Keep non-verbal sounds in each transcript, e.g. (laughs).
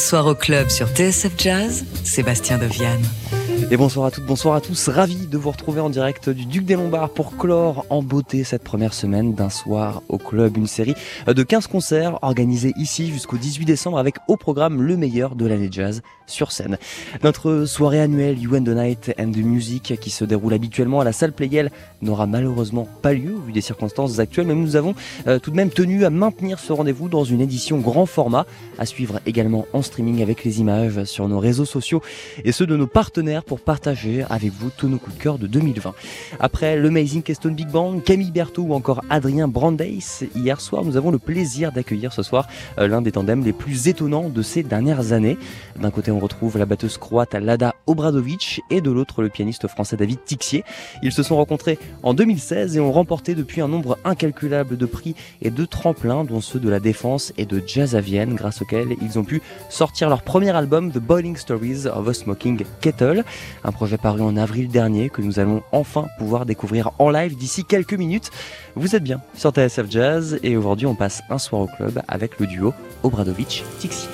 soir au club sur TSF Jazz, Sébastien Deviane. Et bonsoir à toutes, bonsoir à tous. Ravi de vous retrouver en direct du Duc des Lombards pour clore en beauté cette première semaine d'un soir au club. Une série de 15 concerts organisés ici jusqu'au 18 décembre avec au programme le meilleur de l'année jazz sur scène. Notre soirée annuelle You and the Night and the Music qui se déroule habituellement à la salle Playel n'aura malheureusement pas lieu vu des circonstances actuelles, mais nous avons euh, tout de même tenu à maintenir ce rendez-vous dans une édition grand format à suivre également en streaming avec les images sur nos réseaux sociaux et ceux de nos partenaires pour partager avec vous tous nos coups de cœur de 2020. Après l'Amazing Keston Big Band, Camille Berthaud ou encore Adrien Brandeis, hier soir, nous avons le plaisir d'accueillir ce soir euh, l'un des tandems les plus étonnants de ces dernières années. D'un côté, on retrouve la batteuse croate Lada Obradovic et de l'autre, le pianiste français David Tixier. Ils se sont rencontrés en 2016 et ont remporté depuis un nombre incalculable de prix et de tremplins, dont ceux de la Défense et de Jazz à Vienne, grâce auxquels ils ont pu sortir leur premier album The Boiling Stories of a Smoking Kettle. Un projet paru en avril dernier que nous allons enfin pouvoir découvrir en live d'ici quelques minutes. Vous êtes bien sur TSF Jazz et aujourd'hui on passe un soir au club avec le duo Obradovic-Tixi.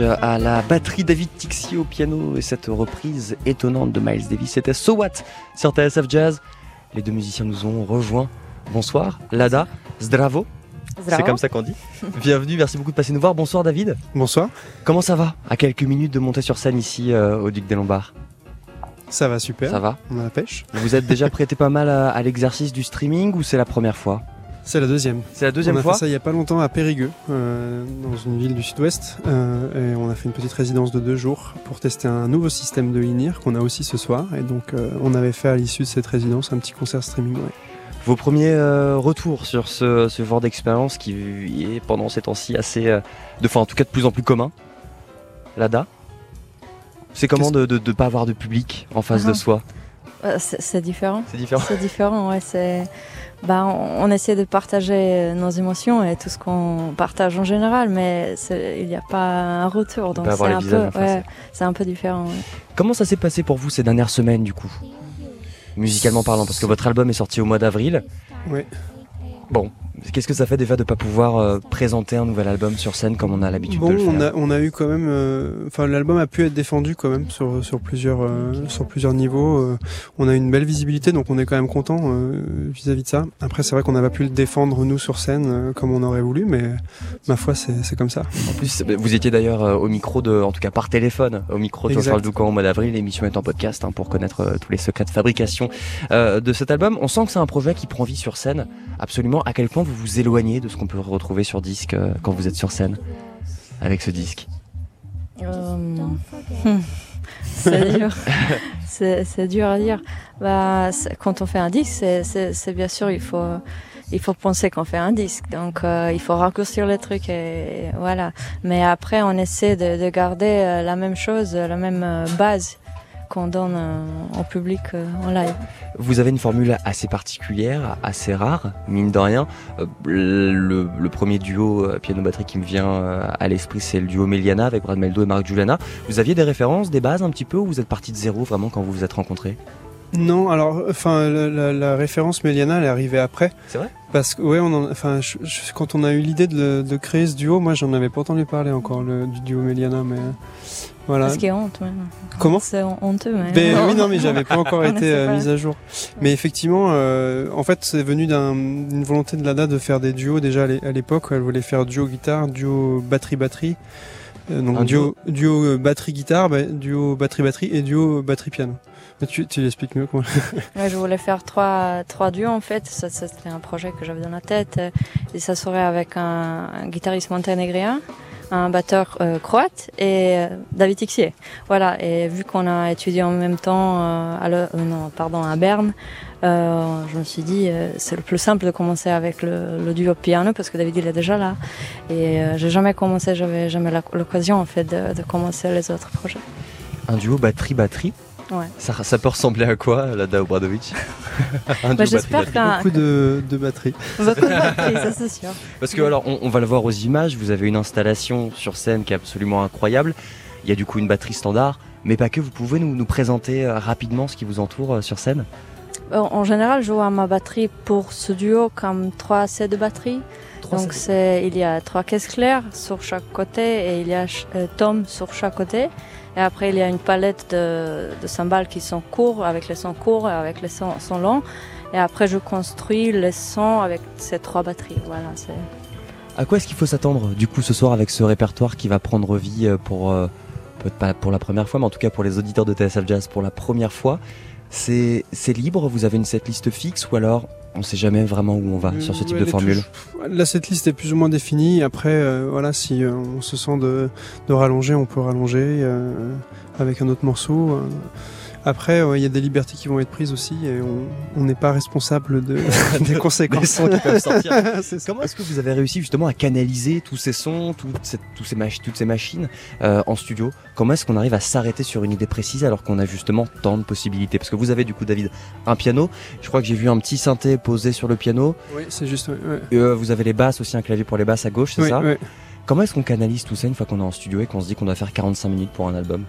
À la batterie, David Tixier au piano et cette reprise étonnante de Miles Davis. C'était So What sur TSF Jazz. Les deux musiciens nous ont rejoints. Bonsoir, Lada, Zdravo. C'est comme ça qu'on dit. (laughs) Bienvenue, merci beaucoup de passer nous voir. Bonsoir David. Bonsoir. Comment ça va À quelques minutes de monter sur scène ici euh, au Duc des Lombards? Ça va super. Ça va? On a la pêche. Vous êtes déjà (laughs) prêté pas mal à l'exercice du streaming ou c'est la première fois? C'est la deuxième. C'est la deuxième fois. On a fait ça il y a pas longtemps à Périgueux, euh, dans une ville du sud-ouest, euh, et on a fait une petite résidence de deux jours pour tester un nouveau système de INIR qu'on a aussi ce soir. Et donc euh, on avait fait à l'issue de cette résidence un petit concert streaming. Vos premiers retours sur ce, genre d'expérience qui est pendant ces temps-ci assez, de, enfin en tout cas de plus en plus commun. Lada, c'est comment de ne pas avoir de public en face de ah. soi? C'est différent. C'est différent. C'est différent, ouais. C'est bah, on, essaie de partager nos émotions et tout ce qu'on partage en général, mais il n'y a pas un retour, donc c'est un, peu, c'est un peu différent. Comment ça s'est passé pour vous ces dernières semaines du coup? Musicalement parlant, parce que votre album est sorti au mois d'avril. Oui. Bon, Qu'est-ce que ça fait déjà de ne pas pouvoir euh, présenter un nouvel album sur scène comme on a l'habitude de le faire on a, on a eu quand même, euh, enfin l'album a pu être défendu quand même sur sur plusieurs euh, sur plusieurs niveaux. on a une belle visibilité, donc on est quand même content vis-à-vis de ça. Après, c'est vrai qu'on n'a pas pu le défendre nous sur scène comme on aurait voulu, mais ma foi, c'est comme ça. En plus, vous étiez d'ailleurs au micro de, en tout cas par téléphone, au micro de Charles Doucan au mois d'avril. L'émission est en podcast hein, pour connaître tous les secrets de fabrication de cet album. On sent que c'est un projet qui prend vie sur scène. Absolument. À quel point vous vous éloignez de ce qu'on peut retrouver sur disque euh, quand vous êtes sur scène avec ce disque euh, (laughs) C'est (laughs) dur. c'est dur à dire. Bah, quand on fait un disque, c'est bien sûr, il faut, il faut penser qu'on fait un disque. Donc, euh, il faut raccourcir les trucs et voilà. Mais après, on essaie de, de garder la même chose, la même base qu'on donne au public en live. Vous avez une formule assez particulière, assez rare, mine de rien. Le, le premier duo piano-batterie qui me vient à l'esprit, c'est le duo Meliana avec Brad Meldo et Marc Juliana. Vous aviez des références, des bases un petit peu, ou vous êtes parti de zéro vraiment quand vous vous êtes rencontrés? Non, alors, enfin, la, référence Meliana, elle est arrivée après. C'est vrai? Parce que, ouais, on enfin, quand on a eu l'idée de, créer ce duo, moi, j'en avais pas entendu parler encore le, du duo Meliana, mais voilà. Ce qui est honte, même. Comment C'est honteux, mais. Ben, oui, non, mais (laughs) j'avais pas encore été euh, mise à jour. Mais effectivement, euh, en fait, c'est venu d'une volonté de Lada de faire des duos déjà à l'époque. Elle voulait faire duo guitare, duo batterie batterie. Euh, donc duo, duo batterie guitare, bah, duo batterie batterie et duo batterie piano. Tu, tu l'expliques mieux quoi. (laughs) ouais, je voulais faire trois, trois duos en fait. Ça, c'était un projet que j'avais dans la tête. Et ça serait avec un, guitariste monténégrin, un batteur euh, croate et euh, David Tixier. Voilà. Et vu qu'on a étudié en même temps euh, à, non, pardon, à Berne, je me suis dit c'est le plus simple de commencer avec le, le, duo piano parce que David il est déjà là. Et j'ai jamais commencé, j'avais jamais l'occasion en fait de, de commencer les autres projets. Un duo batterie-batterie ça, ça, peut ressembler à quoi, Lada Obradovic (laughs) bah, J'espère qu'un. Beaucoup de, de batterie. Beaucoup de batterie, ça c'est sûr. (laughs) Parce que, alors, on, va le voir aux images, vous avez une installation sur scène qui est absolument incroyable. Il y a du coup une batterie standard, mais pas que. Vous pouvez nous, nous présenter euh, rapidement ce qui vous entoure euh, sur scène? Euh, En général, je joue à ma batterie pour ce duo comme 3 sets de batterie. Donc il y a trois caisses claires sur chaque côté et il y a Tom sur chaque côté. Et après, il y a une palette de, cymbales qui sont courts, avec les sons courts et avec les sons, longs. Et après, je construis les sons avec ces trois batteries. Voilà, c'est... À quoi est-ce qu'il faut s'attendre du coup ce soir avec ce répertoire qui va prendre vie euh, pour, euh, peut-être pas pour la première fois, mais en tout cas pour les auditeurs de TSF Jazz pour la première fois? C'est, c'est libre? Vous avez une setlist fixe? Ou alors on ne sait jamais vraiment où on va sur ce type de formule. La setlist est plus ou moins définie. Après, euh, voilà, si euh, on se sent de, de, rallonger, on peut rallonger euh, avec un autre morceau. Après, il y a des libertés qui vont être prises aussi et on n'est pas responsable de, (laughs) (laughs) des conséquences qui peuvent sortir. (laughs) Comment est-ce que vous avez réussi justement à canaliser tous ces sons, toutes ces, tous ces toutes ces machines euh, en studio? Comment est-ce qu'on arrive à s'arrêter sur une idée précise alors qu'on a justement tant de possibilités? Parce que vous avez du coup, David, un piano. Je crois que j'ai vu un petit synthé posé sur le piano. Oui, c'est juste. Ouais. Euh, vous avez les basses aussi, un clavier pour les basses à gauche, c'est ça? Comment est-ce qu'on canalise tout ça une fois qu'on est en studio et qu'on se dit qu'on doit faire 45 minutes pour un album?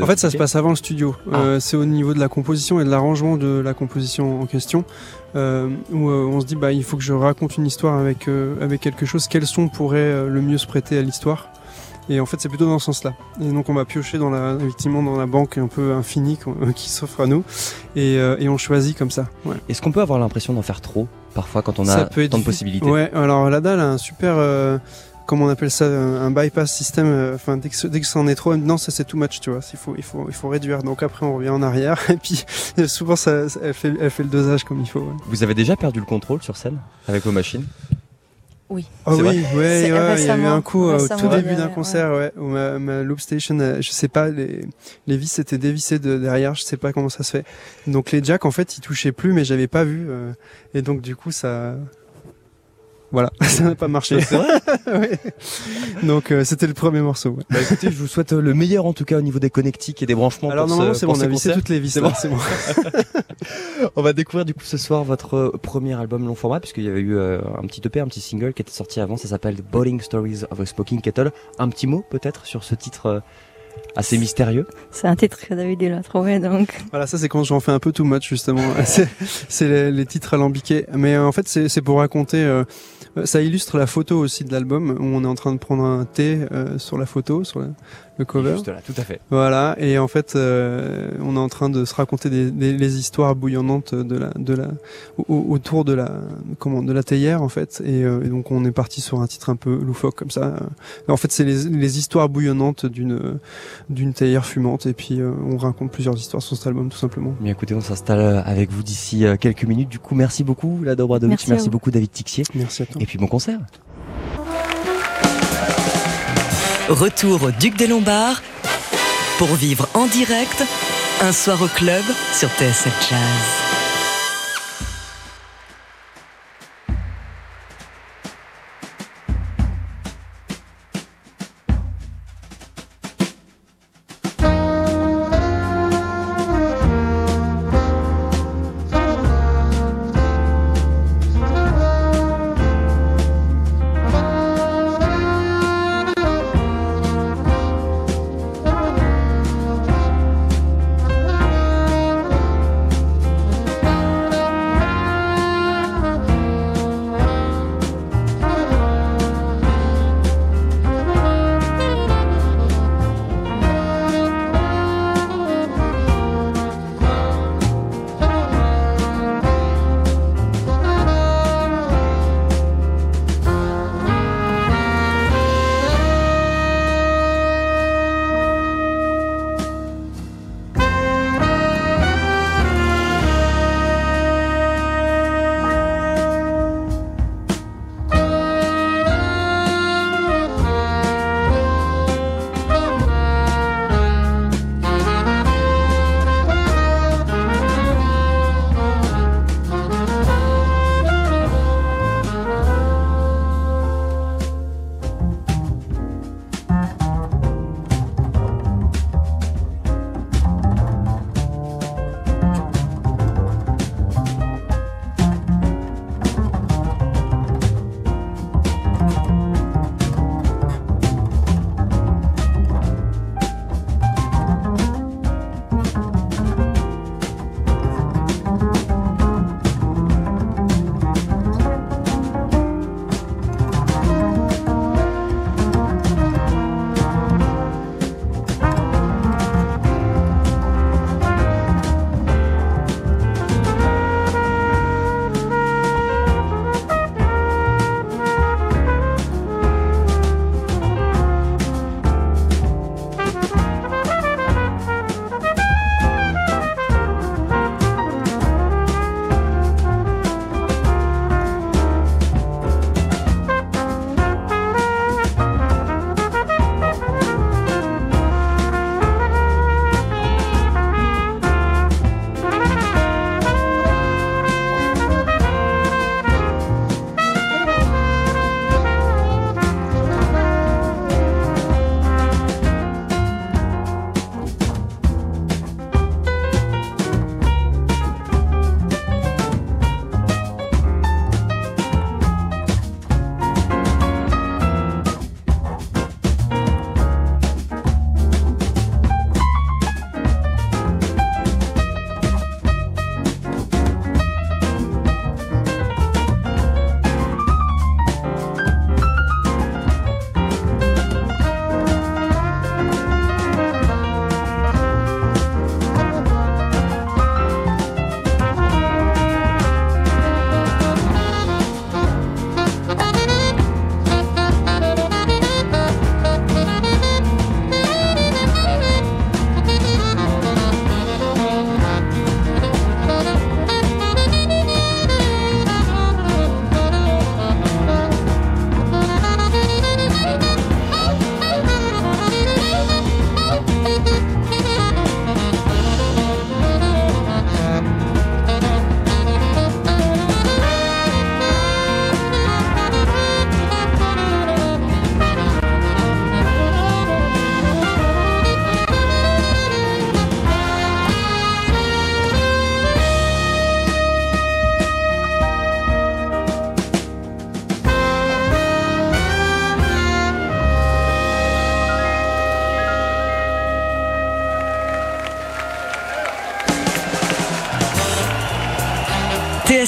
En fait, ça se passe avant le studio. Ah. Euh, c'est au niveau de la composition et de l'arrangement de la composition en question euh, où euh, on se dit bah il faut que je raconte une histoire avec avec quelque chose. Quel son pourrait le mieux se prêter à l'histoire? Et en fait, c'est plutôt dans ce sens-là. Et donc, on va piocher dans la, effectivement, dans la banque un peu infinie (laughs) qui s'offre à nous, et, et, on choisit comme ça. Ouais. Est-ce qu'on peut avoir l'impression d'en faire trop parfois quand on a tant de possibilités? Ouais. Alors, la dalle a un super comment on appelle ça, un, bypass système. Euh, enfin, dès que, dès que ça en est trop, non, ça c'est too much, tu vois. Il faut, il faut, il faut réduire. Donc après, on revient en arrière. (laughs) Et puis, souvent, ça, elle, fait, elle fait le dosage comme il faut. Vous avez déjà perdu le contrôle sur scène avec vos machines? Oui. Oh oui, ouais, ouais, il y a eu un coup au tout début d'un concert, ouais, où ma, ma, loop station, euh, je sais pas, les, les vis étaient dévissées de derrière, je sais pas comment ça se fait. Donc les jacks, en fait, ils touchaient plus, mais j'avais pas vu, euh, et donc du coup, ça, voilà, (laughs) ça n'a pas marché. C'est vrai (laughs) Donc euh, c'était le premier morceau. Ouais. Bah écoutez, je vous souhaite euh, le meilleur en tout cas au niveau des connectiques et des branchements. Alors non, c'est bon, on a vissé toutes les vis. C'est bon. bon. (laughs) on va découvrir du coup ce soir votre euh, premier album long format puisqu'il y avait eu un petit EP, un petit single qui était sorti avant. Ça s'appelle Boiling Stories of a Smoking Kettle. Un petit mot peut-être sur ce titre assez mystérieux. C'est un titre que David il a trouvé donc. Voilà, ça c'est quand j'en fais un peu too much justement. c'est les, les, titres alambiqués. Mais en fait c'est pour raconter euh, ça illustre la photo aussi de l'album où on est en train de prendre un thé euh, sur la photo, sur le cover. Juste là, tout à fait. Voilà, et en fait, euh, on est en train de se raconter des, des les histoires bouillonnantes de la, de la, autour de la, comment, de la théière en fait. Et, et, donc on est parti sur un titre un peu loufoque comme ça. En fait, c'est les, les, histoires bouillonnantes d'une, d'une théière fumante. Et puis on raconte plusieurs histoires sur cet album tout simplement. Bien écoutez, on s'installe avec vous d'ici quelques minutes. Du coup, merci beaucoup, la Dobradovic. Merci, merci beaucoup, David Tixier. Merci à toi. Et puis bon concert. Retour au Duc des Lombards pour vivre en direct un soir au club sur TSF Jazz.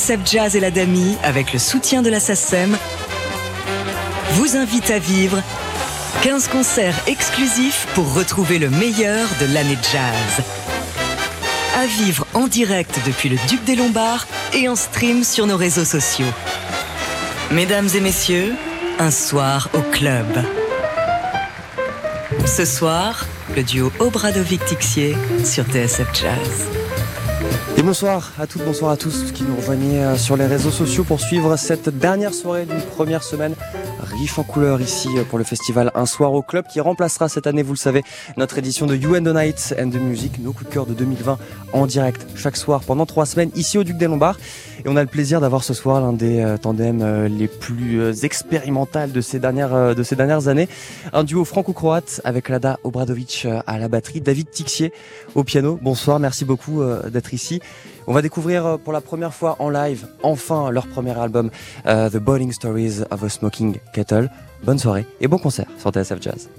TSF Jazz et la DAMI, avec le soutien de la SACEM, vous invite à vivre 15 concerts exclusifs pour retrouver le meilleur de l'année jazz. À vivre en direct depuis le Duc des Lombards et en stream sur nos réseaux sociaux. Mesdames et messieurs, un soir au club. Ce soir, le duo Obradovic-Tixier sur TSF Jazz. Et bonsoir à toutes, bonsoir à tous qui nous rejoignez euh, sur les réseaux sociaux pour suivre cette dernière soirée d'une première semaine riche en couleurs ici euh, pour le festival Un soir au club qui remplacera cette année, vous le savez, notre édition de You and the Night and the Music, nos coups de de 2020 en direct chaque soir pendant trois semaines ici au Duc des Lombards. Et on a le plaisir d'avoir ce soir l'un des euh, tandems les plus expérimentales de ces dernières, de ces dernières années. Un duo franco-croate avec Lada Obradovic à la batterie, David Tixier au piano. Bonsoir, merci beaucoup d'être ici. On va découvrir euh, pour la première fois en live, enfin, leur premier album, euh, The Boiling Stories of a Smoking Kettle. Bonne soirée et bon concert sur TSF Jazz.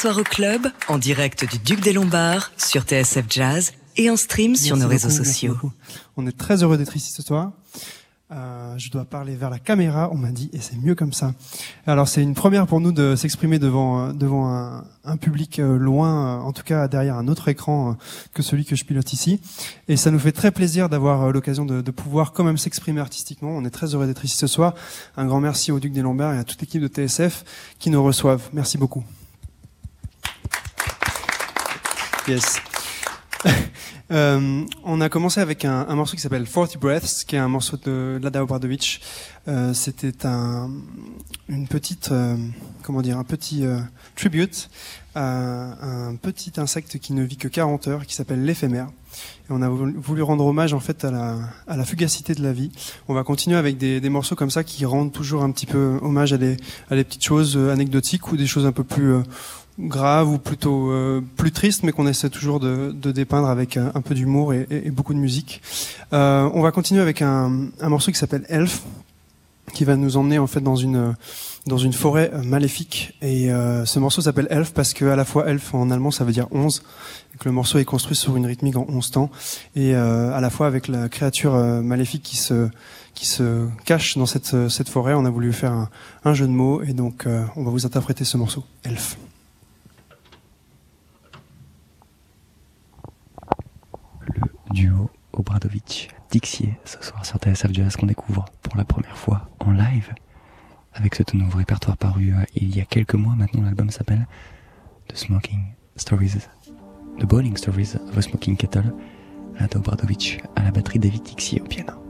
Soir au club, en direct du Duc des Lombards, sur TSF Jazz et en stream sur nos réseaux sociaux. On est très heureux d'être ici ce soir. Euh, je dois parler vers la caméra, on m'a dit, et c'est mieux comme ça. Alors c'est une première pour nous de s'exprimer devant euh, devant un, un public euh, loin, en tout cas derrière un autre écran que celui que je pilote ici. Et ça nous fait très plaisir d'avoir l'occasion de, de, pouvoir quand même s'exprimer artistiquement. On est très heureux d'être ici ce soir. Un grand merci au Duc des Lombards et à toute l'équipe de TSF qui nous reçoivent. Merci beaucoup. Yes. (laughs) Euh, on a commencé avec un, morceau qui s'appelle 40 Breaths, qui est un morceau de Lada Obradovic. Euh, C'était un, une petite, euh, comment dire, un petit tribute à un petit insecte qui ne vit que 40 heures, qui s'appelle l'éphémère. Et on a voulu rendre hommage en fait à la, fugacité de la vie. On va continuer avec des, morceaux comme ça qui rendent toujours un petit peu hommage à des petites choses anecdotiques ou des choses un peu plus grave ou plutôt euh, plus triste, mais qu'on essaie toujours de, dépeindre avec un, un peu d'humour et, beaucoup de musique. Euh, on va continuer avec un, morceau qui s'appelle Elf, qui va nous emmener en fait dans une dans une forêt maléfique. Et euh, ce morceau s'appelle Elf parce que à la fois Elf en allemand ça veut dire 11, et que le morceau est construit sur une rythmique en 11 temps, et euh, à la fois avec la créature euh, maléfique qui se qui se cache dans cette cette forêt, on a voulu faire un, jeu de mots, et donc euh, on va vous interpréter ce morceau Elf. Duo Obradovic-Dixier ce soir sur TSF Jazz qu'on découvre pour la première fois en live avec ce tout nouveau répertoire paru euh, il y a quelques mois maintenant. L'album s'appelle The Smoking Stories, The Bowling Stories of a Smoking Kettle. Lado Obradovic à la batterie, David Dixier au piano.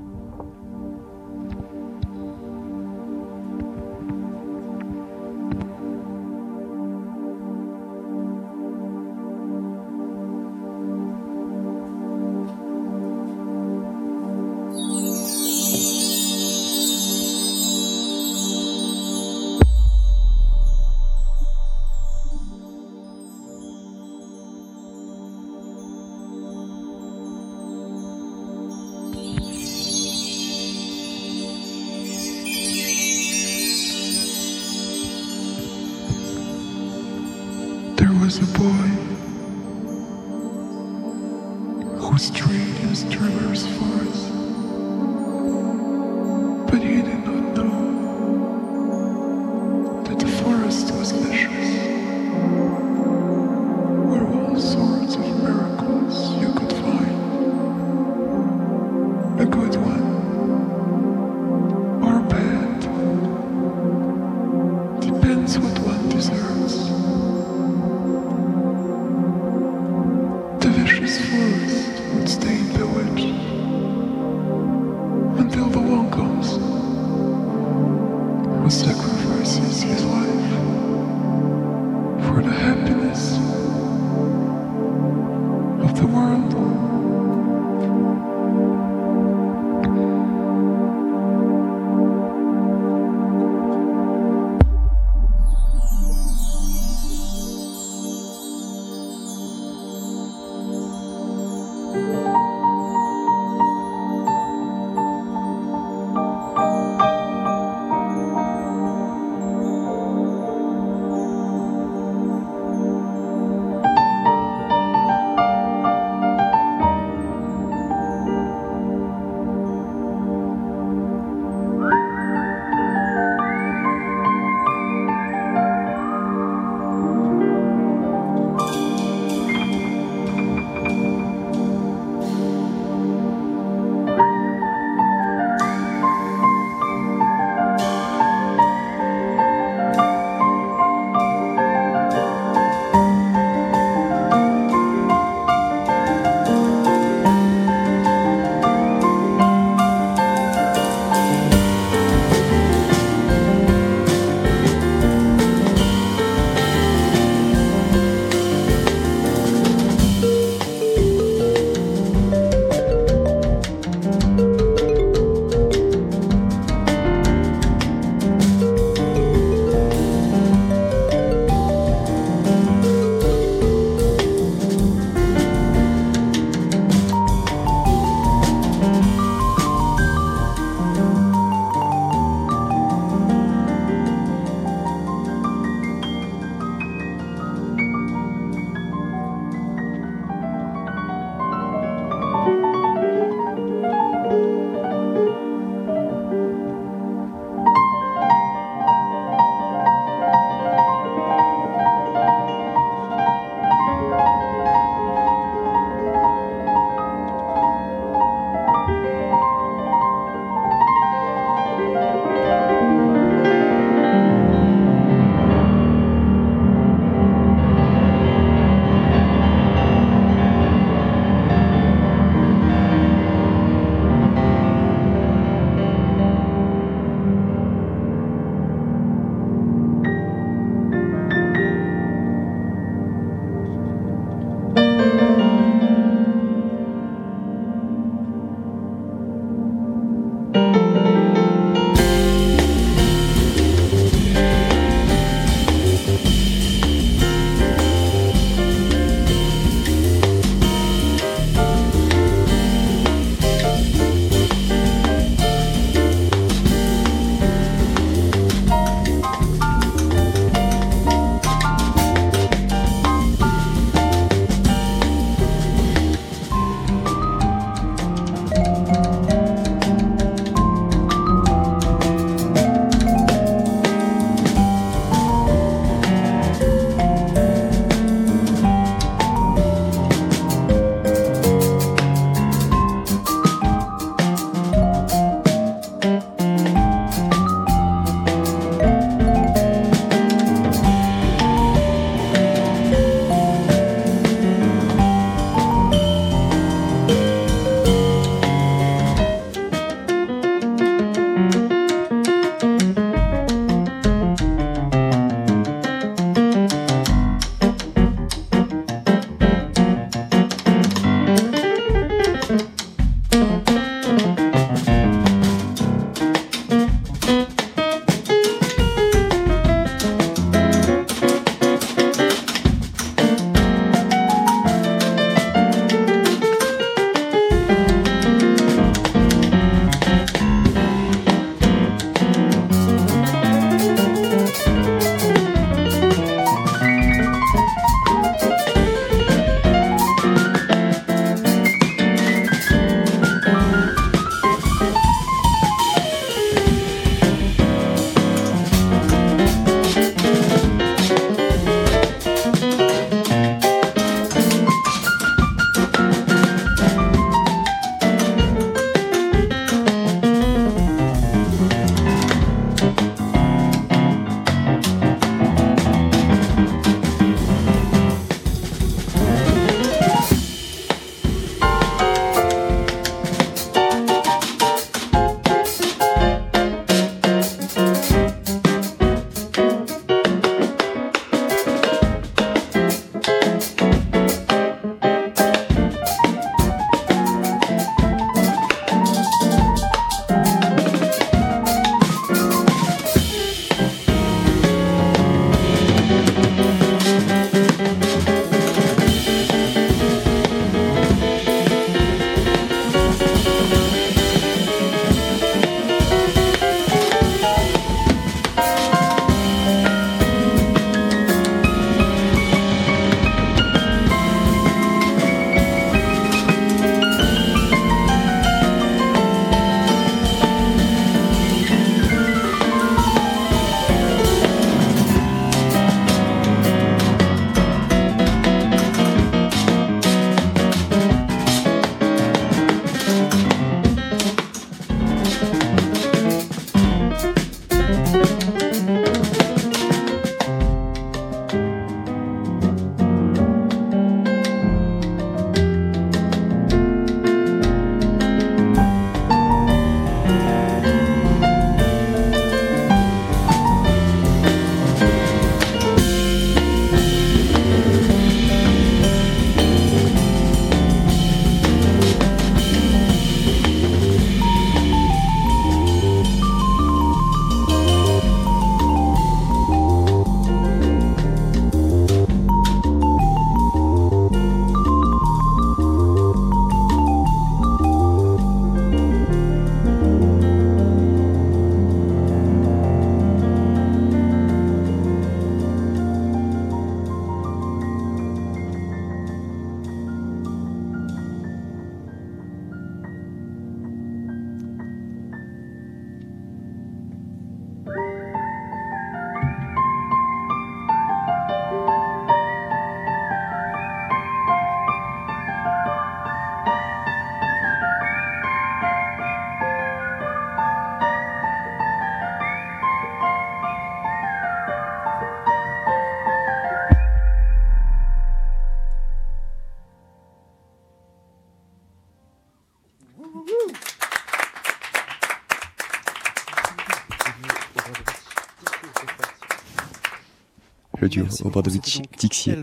Le duo Obradovic Tixier.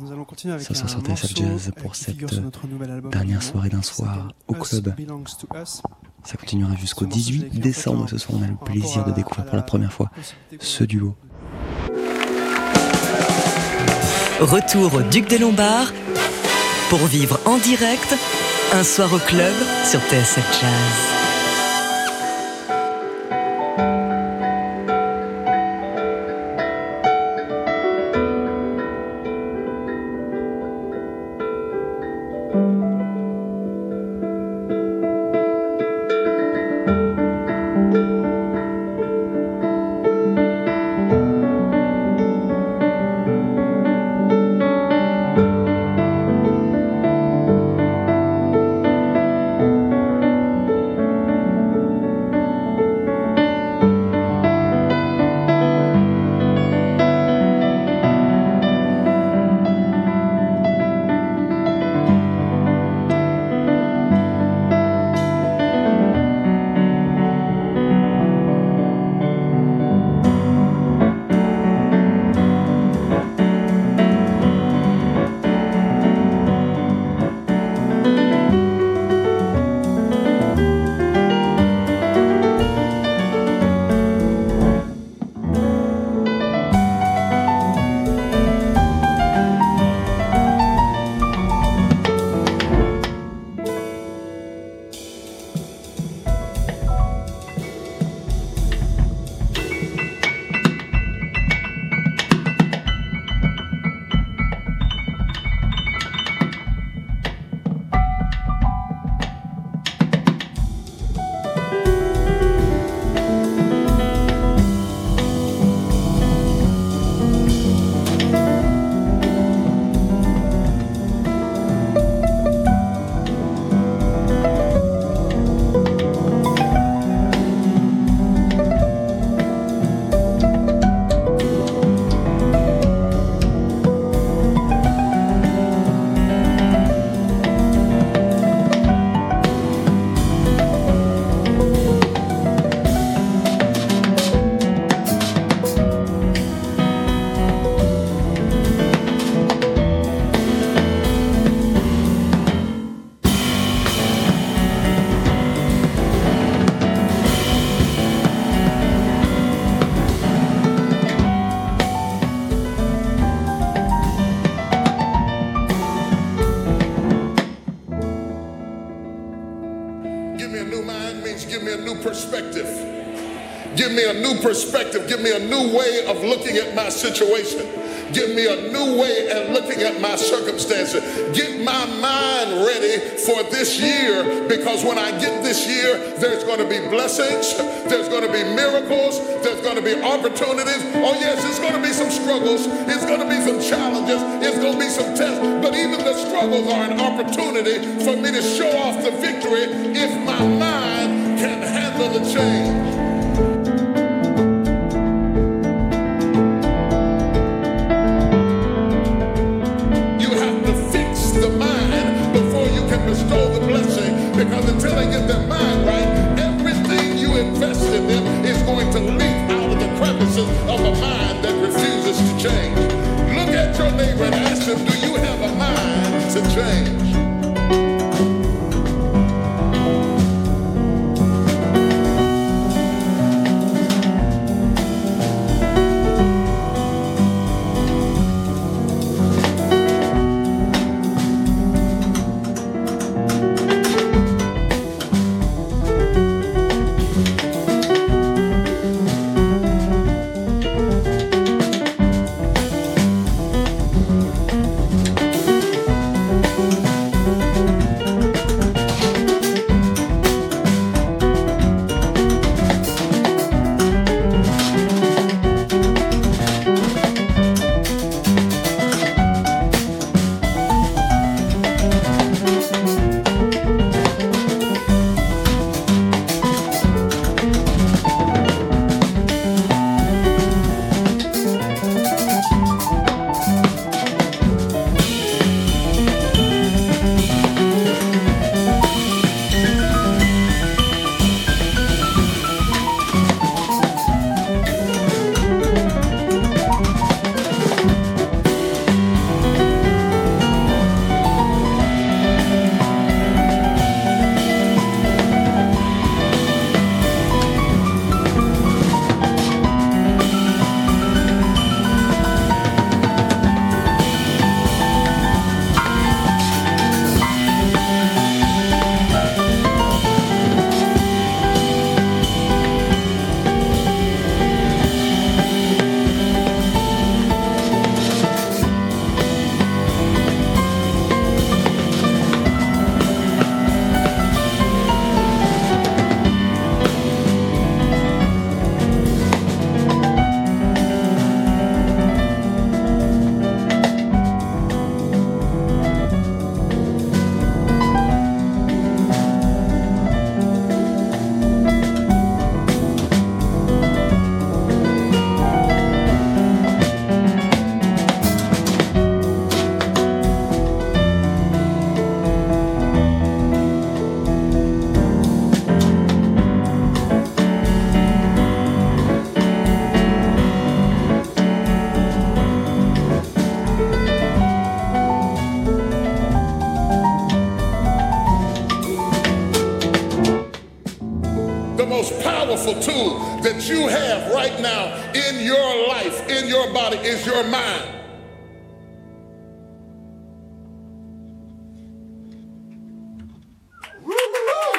Nous allons continuer avec Ça un sur TSF Jazz pour cette dernière soirée d'un soir au club. Ça continuera jusqu'au Ce morceau, je l'ai 18 écrit en décembre. Ce soir, on a le plaisir de découvrir pour la première fois ce duo. Retour au Duc des Lombards pour vivre en direct un soir au club sur TSF Jazz. New way of looking at my situation. Give me a new way of looking at my circumstances. Get my mind ready for this year because when I get this year, there's going to be blessings, there's going to be miracles, there's going to be opportunities. Oh, yes, it's going to be some struggles, it's going to be some challenges, it's going to be some tests, but even the struggles are an opportunity for me to show off the victory if my mind can handle the change.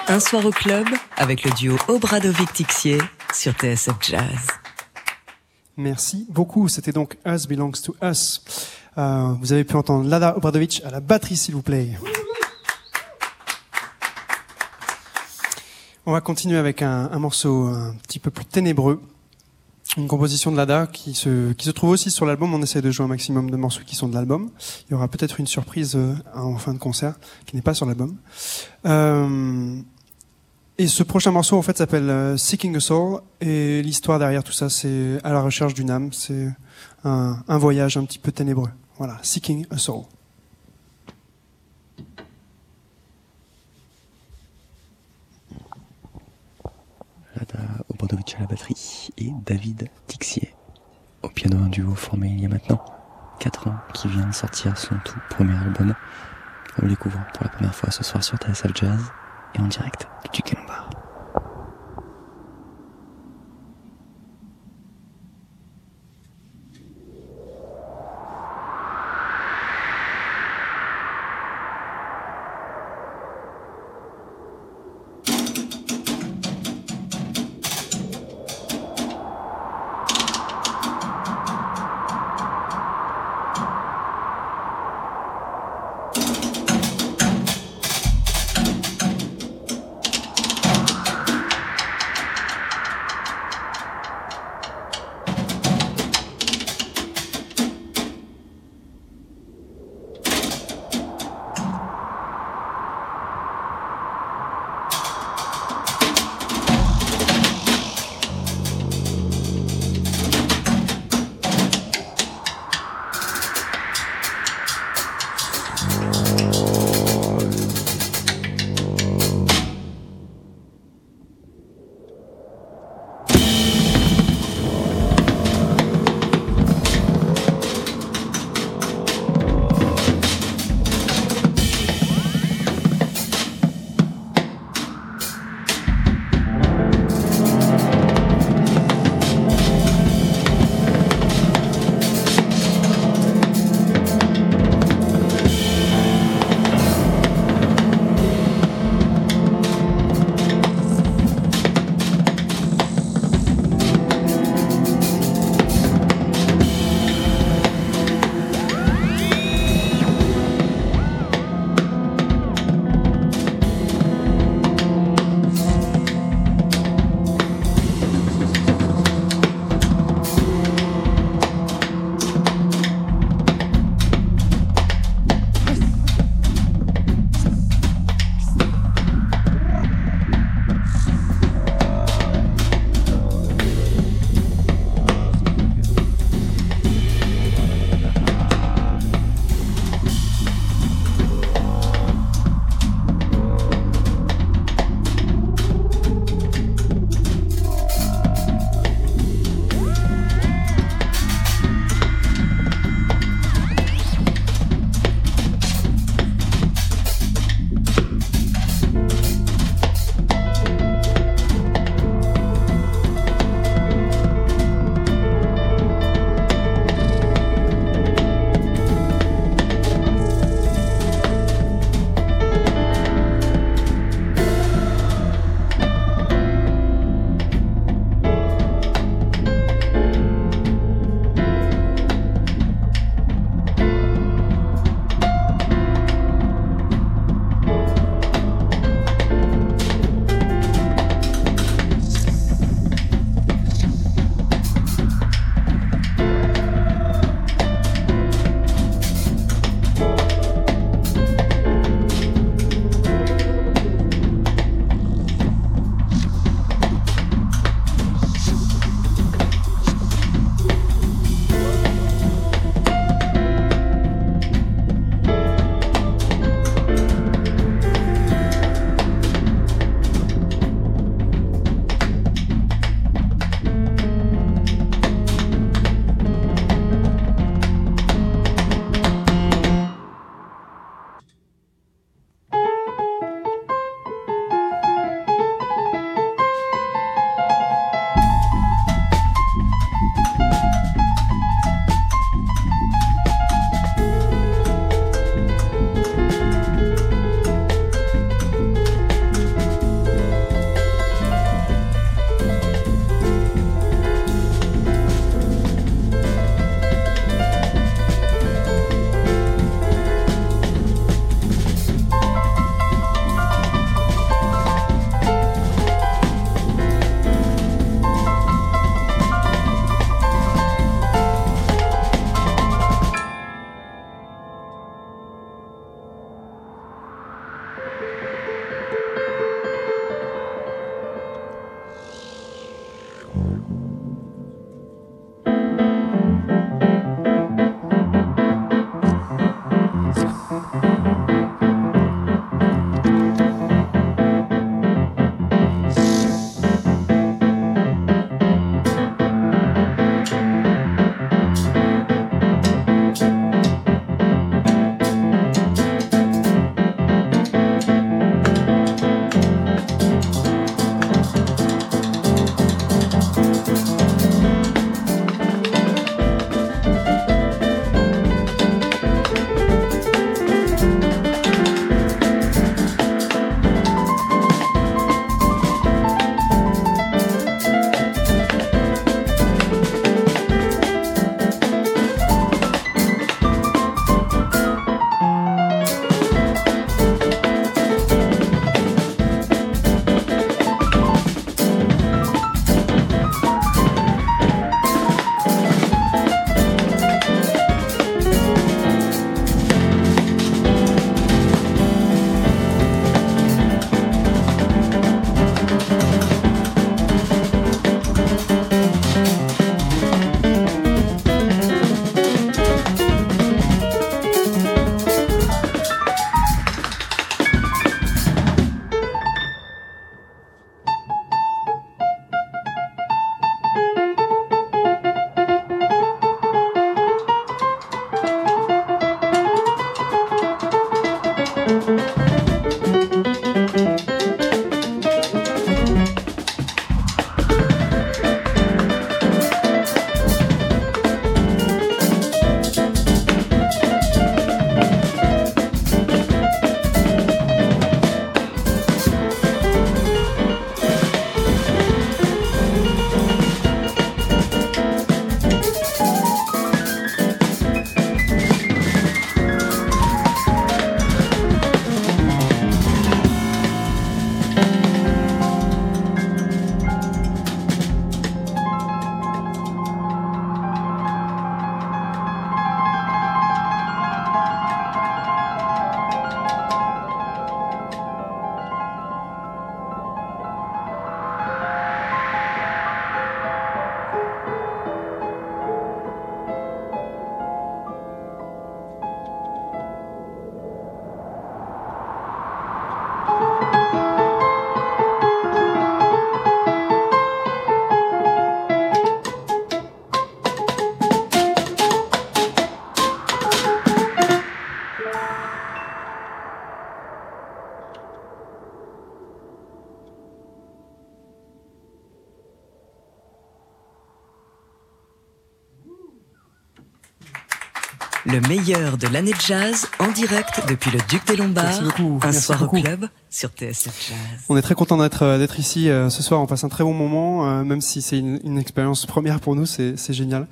Un soir au club avec le duo Obradovic-Tixier sur TSF Jazz. Merci beaucoup. C'était donc Us Belongs to Us. Euh, vous avez pu entendre Lada Obradovic à la batterie, s'il vous plaît. On va continuer avec un, un, morceau un petit peu plus ténébreux. Une composition de Lada qui se, qui se trouve aussi sur l'album. On essaie de jouer un maximum de morceaux qui sont de l'album. Il y aura peut-être une surprise euh, en fin de concert qui n'est pas sur l'album. Euh, et ce prochain morceau, en fait, s'appelle euh, Seeking a Soul. Et l'histoire derrière tout ça, c'est à la recherche d'une âme. C'est un, un voyage un petit peu ténébreux. Voilà, Seeking a Soul. Lada Obradovic à la batterie et David Tixier au piano, un duo formé il y a maintenant 4 ans qui vient de sortir son tout premier album. On le découvre pour la première fois ce soir sur TSF Jazz et en direct du Duc meilleur de l'année de jazz en direct depuis le Duc des Lombards. Merci beaucoup. Un Merci soir beaucoup. au club sur TSF Jazz. On est très content d'être euh, d'être ici euh, ce soir. On passe un très bon moment, euh, même si c'est une, une expérience première pour nous. C'est c'est génial.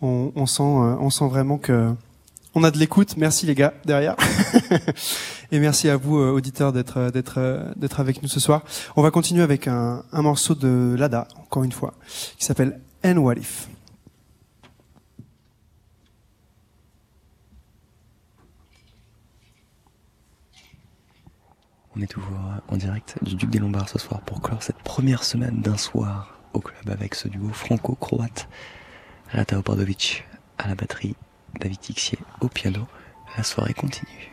On, on sent euh, on sent vraiment que on a de l'écoute. Merci les gars derrière. (laughs) Et merci à vous auditeurs d'être d'être d'être avec nous ce soir. On va continuer avec un, un morceau de Lada encore une fois qui s'appelle And What On est toujours en direct du Duc des Lombards ce soir pour clore cette première semaine d'un soir au club avec ce duo franco-croate. Rata Obradovic à la batterie, David Tixier au piano. La soirée continue.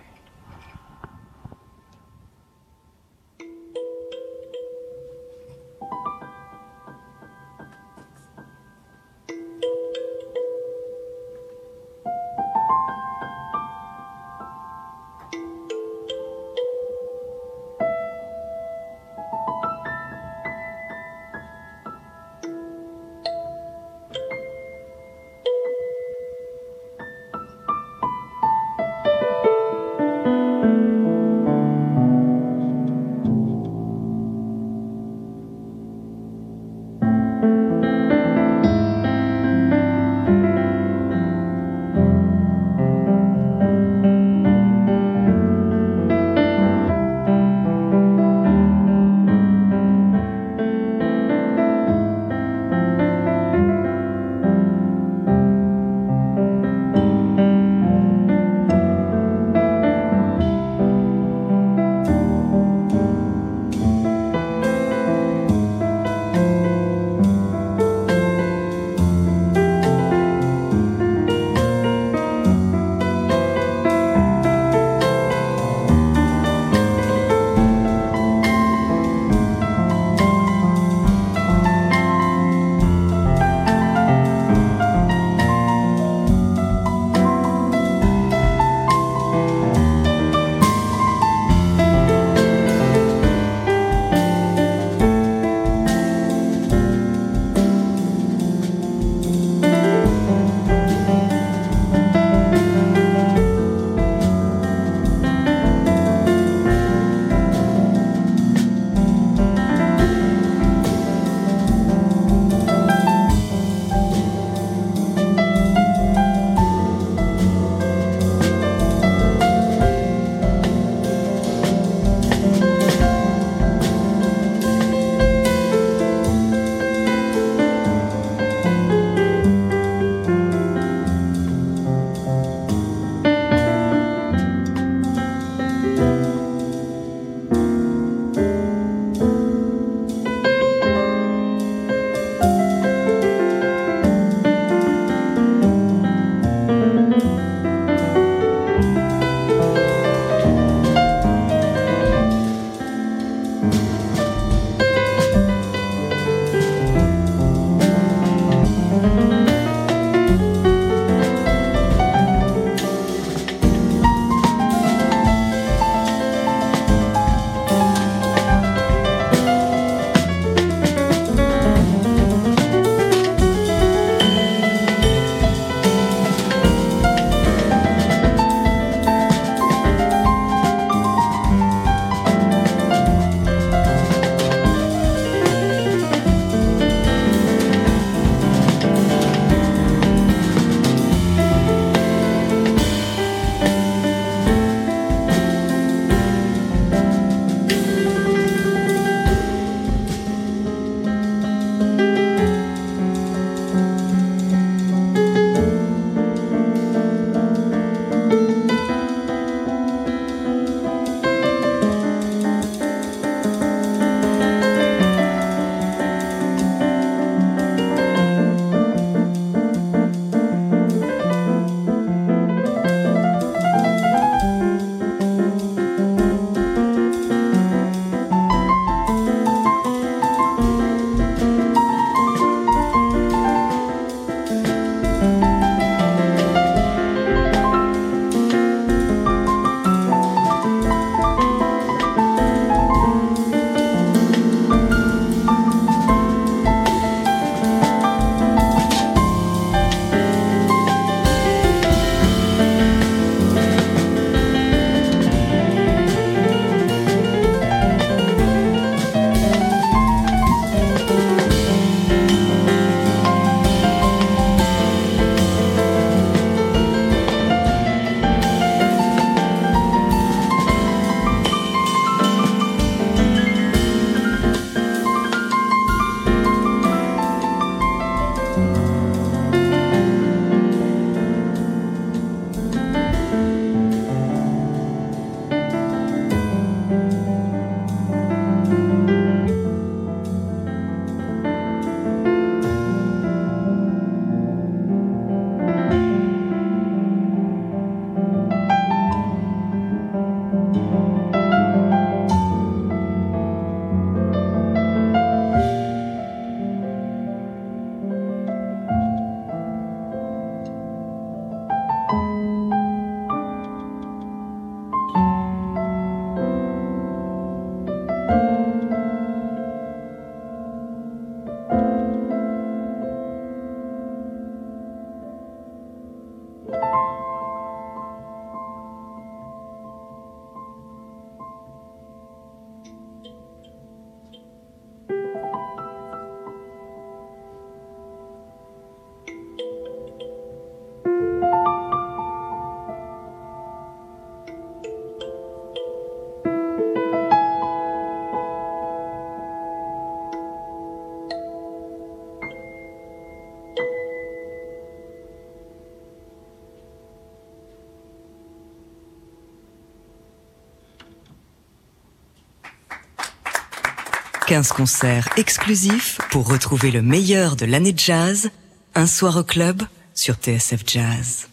15 concerts exclusifs pour retrouver le meilleur de l'année de jazz. Un soir au club sur TSF Jazz.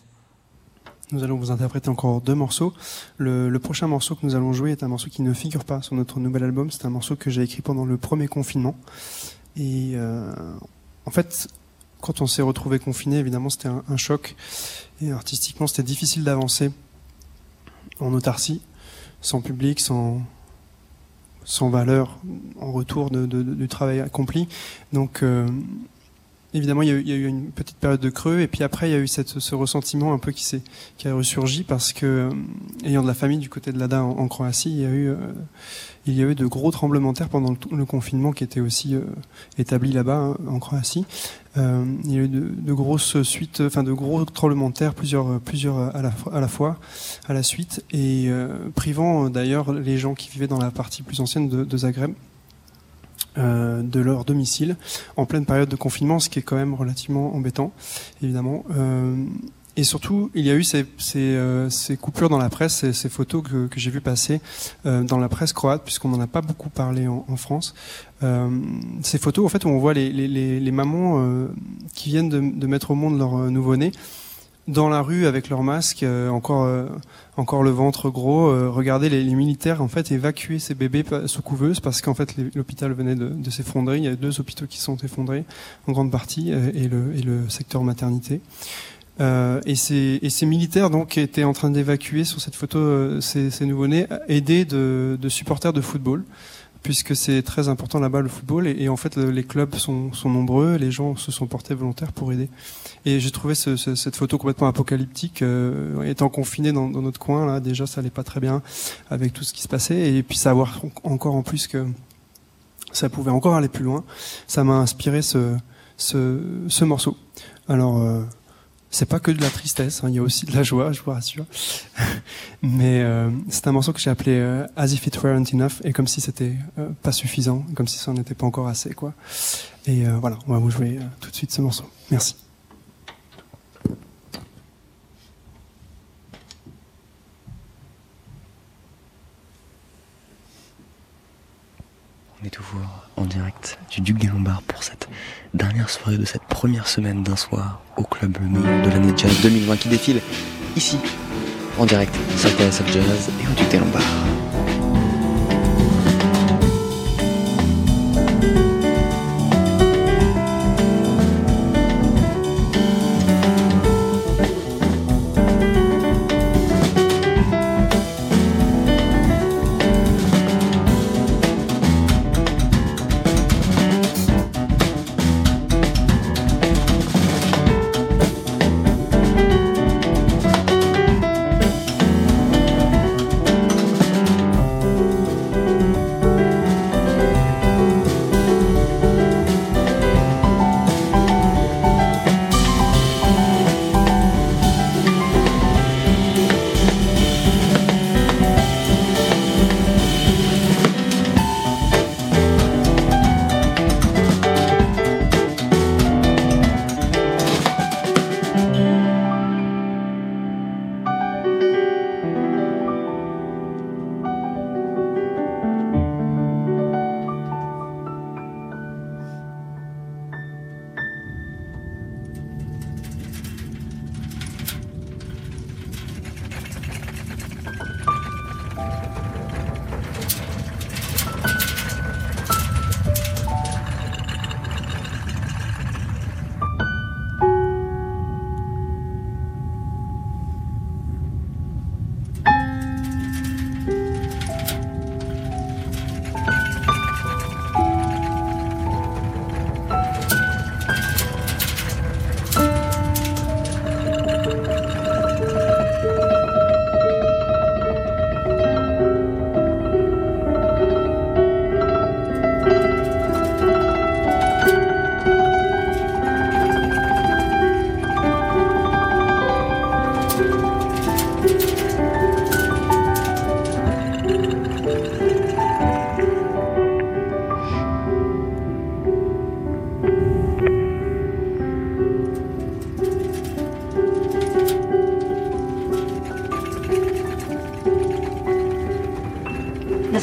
Nous allons vous interpréter encore deux morceaux. Le, prochain morceau que nous allons jouer est un morceau qui ne figure pas sur notre nouvel album. C'est un morceau que j'ai écrit pendant le premier confinement. Et euh, en fait, quand on s'est retrouvé confiné, évidemment, c'était un, un, choc. Et artistiquement, c'était difficile d'avancer en autarcie, sans public, sans, sans valeur en retour de, de, du travail accompli. Donc, euh, évidemment, il y, a eu, une petite période de creux, et puis après, il y a eu ce ressentiment un peu qui s'est qui a ressurgi parce que, euh, ayant de la famille du côté de l'ADA en, Croatie, il y a eu euh, il y a eu de gros tremblements de terre pendant le, confinement qui était aussi euh, établi là-bas hein, en Croatie. Il y a eu de, grosses suites, enfin de gros tremblements de terre, plusieurs, plusieurs à la, fois, à la suite, et privant d'ailleurs les gens qui vivaient dans la partie plus ancienne de Zagreb euh, de leur domicile en pleine période de confinement, ce qui est quand même relativement embêtant, évidemment. Euh, et surtout, il y a eu ces, ces, euh, ces coupures dans la presse, ces, ces photos que, que j'ai vu passer euh, dans la presse croate, puisqu'on n'en a pas beaucoup parlé en, en France. Euh, ces photos, en fait, où on voit les, les, les, les mamans euh, qui viennent de, de, mettre au monde leur euh, nouveau-né dans la rue avec leur masque, euh, encore, encore le ventre gros. regarder les, les, militaires en fait évacuer ces bébés sous couveuse parce qu'en fait l'hôpital venait de, de s'effondrer. Il y a deux hôpitaux qui sont effondrés en grande partie et le, et le secteur maternité. Euh, et, ces, et, ces, militaires donc étaient en train d'évacuer sur cette photo euh, ces, ces nouveau-nés aidés de, de, supporters de football puisque c'est très important là-bas le football et, en fait le, les clubs sont, sont, nombreux, les gens se sont portés volontaires pour aider. Et j'ai trouvé ce, ce, cette photo complètement apocalyptique, euh, étant confiné dans, notre coin là, déjà ça allait pas très bien avec tout ce qui se passait et puis savoir encore en plus que ça pouvait encore aller plus loin, ça m'a inspiré ce, ce, ce morceau. Alors euh, c'est pas que de la tristesse, hein, il y a aussi de la joie, je vous rassure. (laughs) Mais euh, c'est un morceau que j'ai appelé euh, As if it weren't enough, et comme si c'était euh, pas suffisant, comme si ça n'était pas encore assez, quoi. Et euh, voilà, on va vous jouer tout de suite ce morceau. Merci. On est toujours en direct du Duc des Lombards pour cette dernière soirée de cette première semaine d'un soir au club Le de l'année Jazz 2020 qui défile ici en direct sur TSF Jazz et au Duc des Lombards.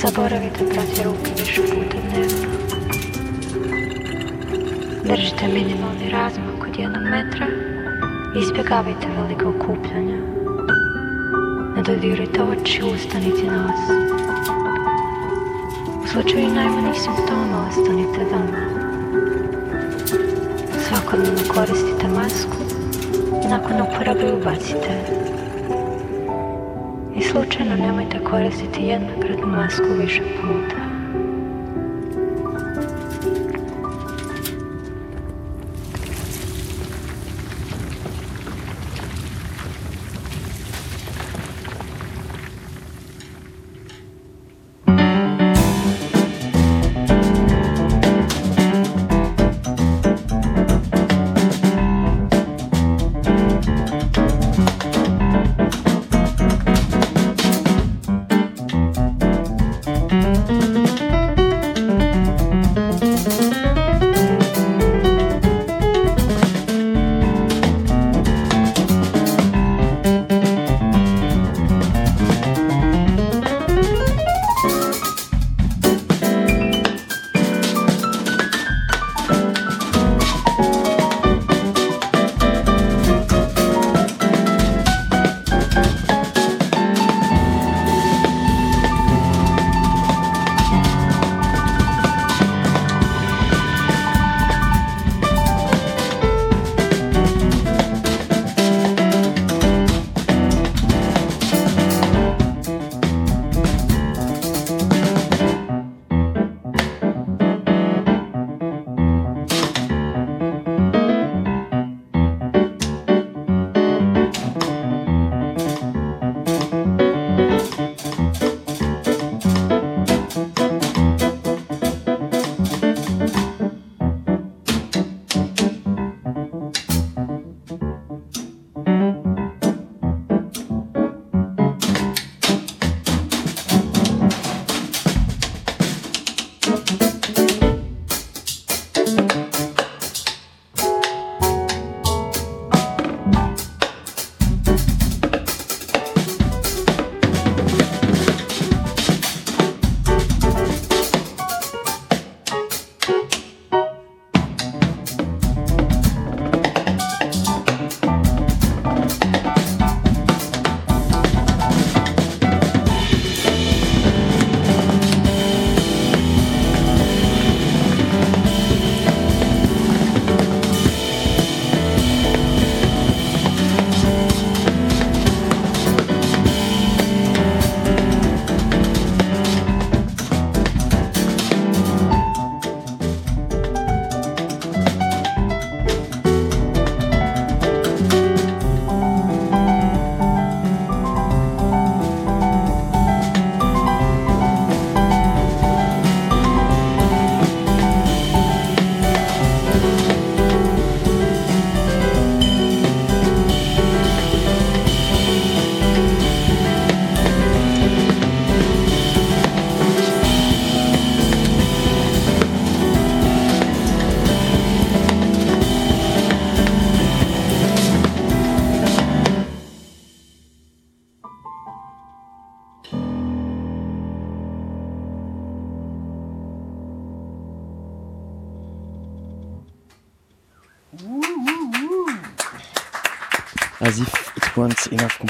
Zaboravite prati ruke više puta dnevno. Držite minimalni razmak od jednog metra i izbjegavajte velike okupljanja. Ne dodirujte oči, usta niti nos. U slučaju najmanjih simptoma ostanite doma. Svakodnevno koristite masku i nakon uporabe ubacite. Slučajno nemojte koristiti jednokratnu masku više puta.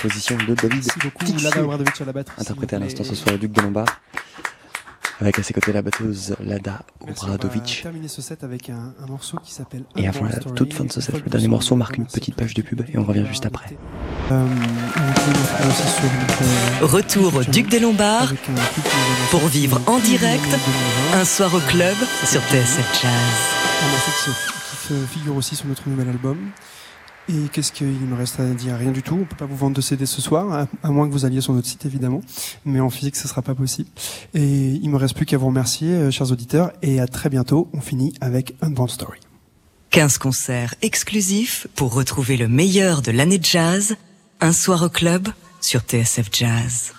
Composition de David Merci beaucoup, Tixier, Lada Obradovic à la batterie. l'instant ce soir au Duc de Lombard. Avec à ses côtés la batteuse Lada Merci, on va Obradovic. terminer ce set avec un, un morceau qui s'appelle Et avant la toute fin de ce set, le dernier morceau marque une petite page de pub et on revient juste après. Euh, euh, Retour au Duc des Lombards a pour vivre en direct 2020. un soir au club sur TSF Jazz. un morceau qui, figure aussi sur notre nouvel album. Et qu'est-ce qu'il me reste à dire? Rien du tout. On peut pas vous vendre de CD ce soir, à, moins que vous alliez sur notre site évidemment. Mais en physique, ce sera pas possible. Et il me reste plus qu'à vous remercier, euh, chers auditeurs. Et à très bientôt. On finit avec Unbound Story. 15 concerts exclusifs pour retrouver le meilleur de l'année jazz. Un soir au club sur TSF Jazz.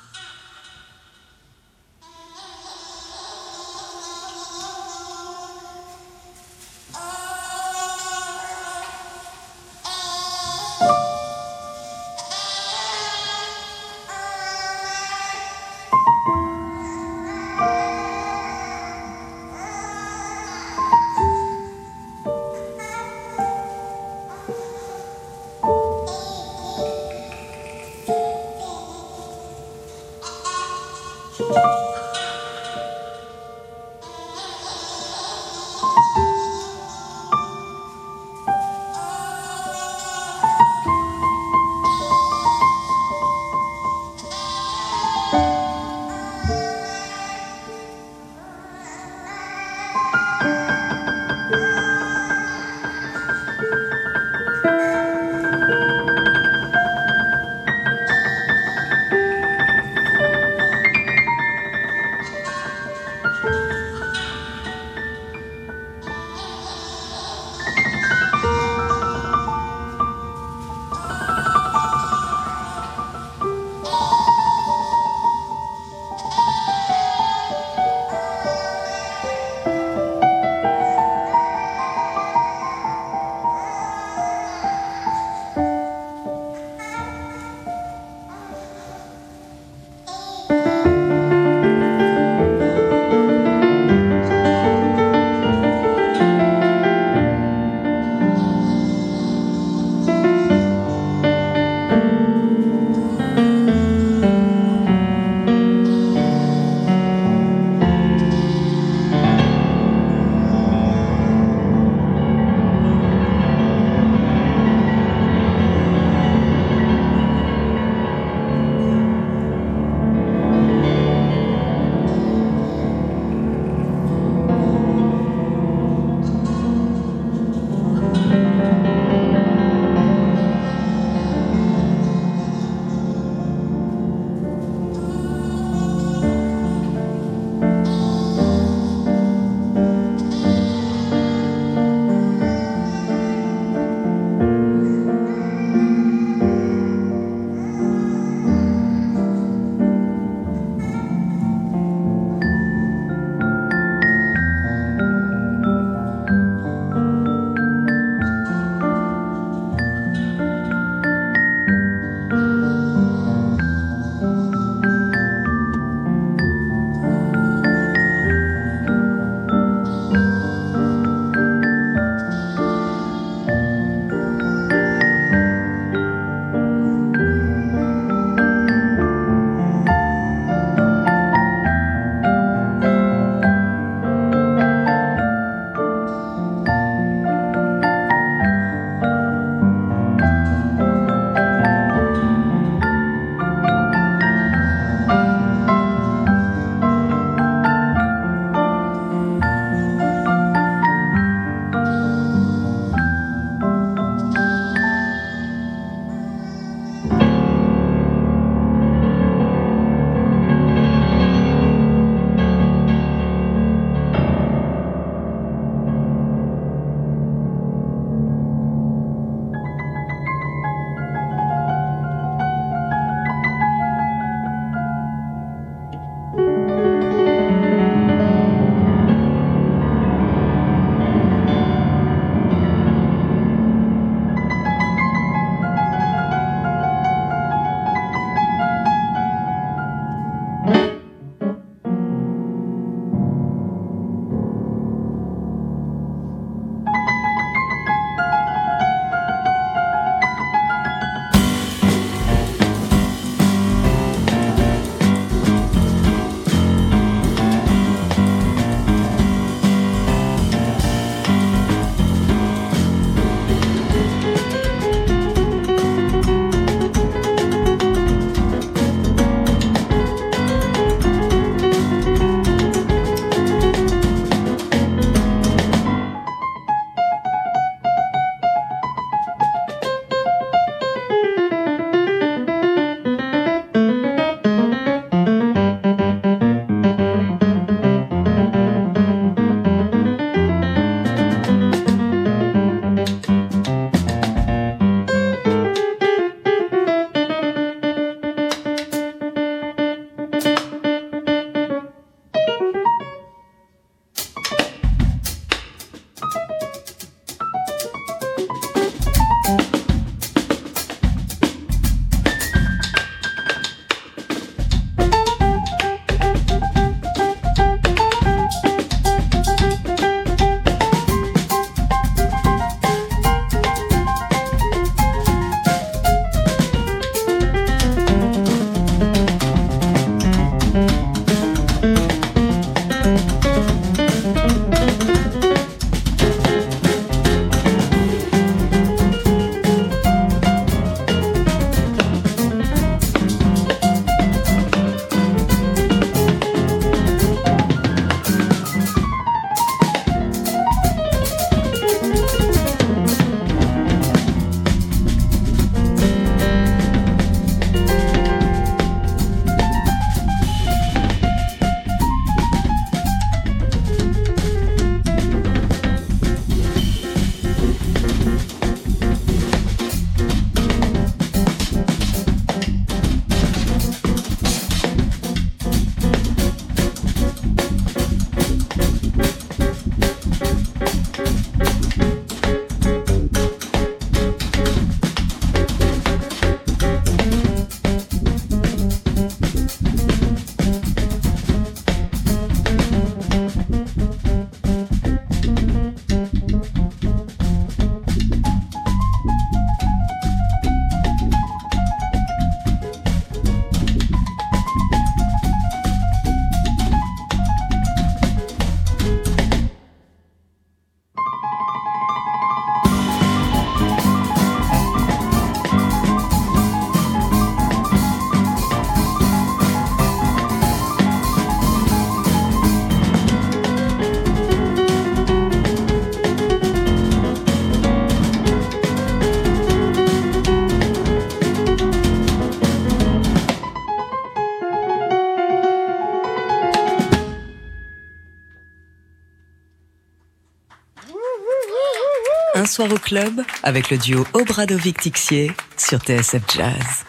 Soir au club avec le duo Obradovic-Tixier sur TSF Jazz.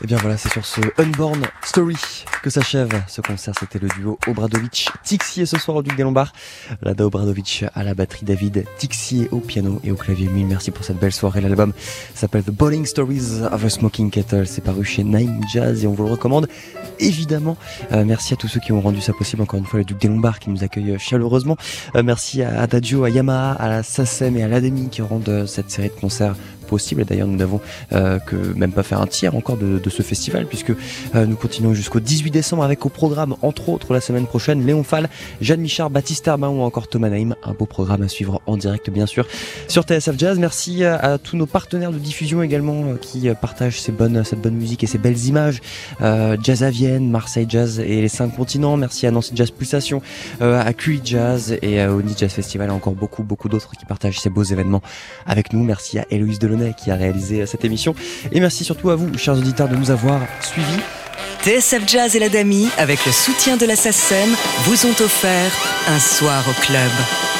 Et bien voilà, c'est sur ce Unborn Story que s'achève ce concert. C'était le duo Obradovic Tixier ce soir au Duc des Lombards. Lada Obradovic à la batterie, David Tixier au piano et au clavier. Mille merci pour cette belle soirée. L'album s'appelle The Bowling Stories of a Smoking Kettle. C'est paru chez Nine Jazz et on vous le recommande évidemment. Euh, merci à tous ceux qui ont rendu ça possible. Encore une fois, le Duc des Lombards qui nous accueille chaleureusement. Euh, merci à Adagio, à Yamaha, à la SACEM et à l'Ademi qui rendent cette série de concerts possible. Et d'ailleurs, nous n'avons euh, que même pas faire un tiers encore de, ce festival, puisque euh, nous continuons jusqu'au 18 décembre avec au programme, entre autres, la semaine prochaine, Léon Fall, Jeanne Michard, Baptiste Armand ou encore Thomas Naïm. Un beau programme à suivre en direct, bien sûr, sur TSF Jazz. Merci à, tous nos partenaires de diffusion également euh, qui partagent cette bonne musique et ces belles images. Jazz à Vienne, Marseille Jazz et les cinq continents. Merci à Nancy Jazz Pulsation, à QI Jazz et au Ni Jazz Festival et encore beaucoup, beaucoup d'autres qui partagent ces beaux événements avec nous. Merci à Héloïse Qui a réalisé cette émission. Et merci surtout à vous, chers auditeurs, de nous avoir suivis. TSF Jazz et la Dami, avec le soutien de la vous ont offert un soir au club.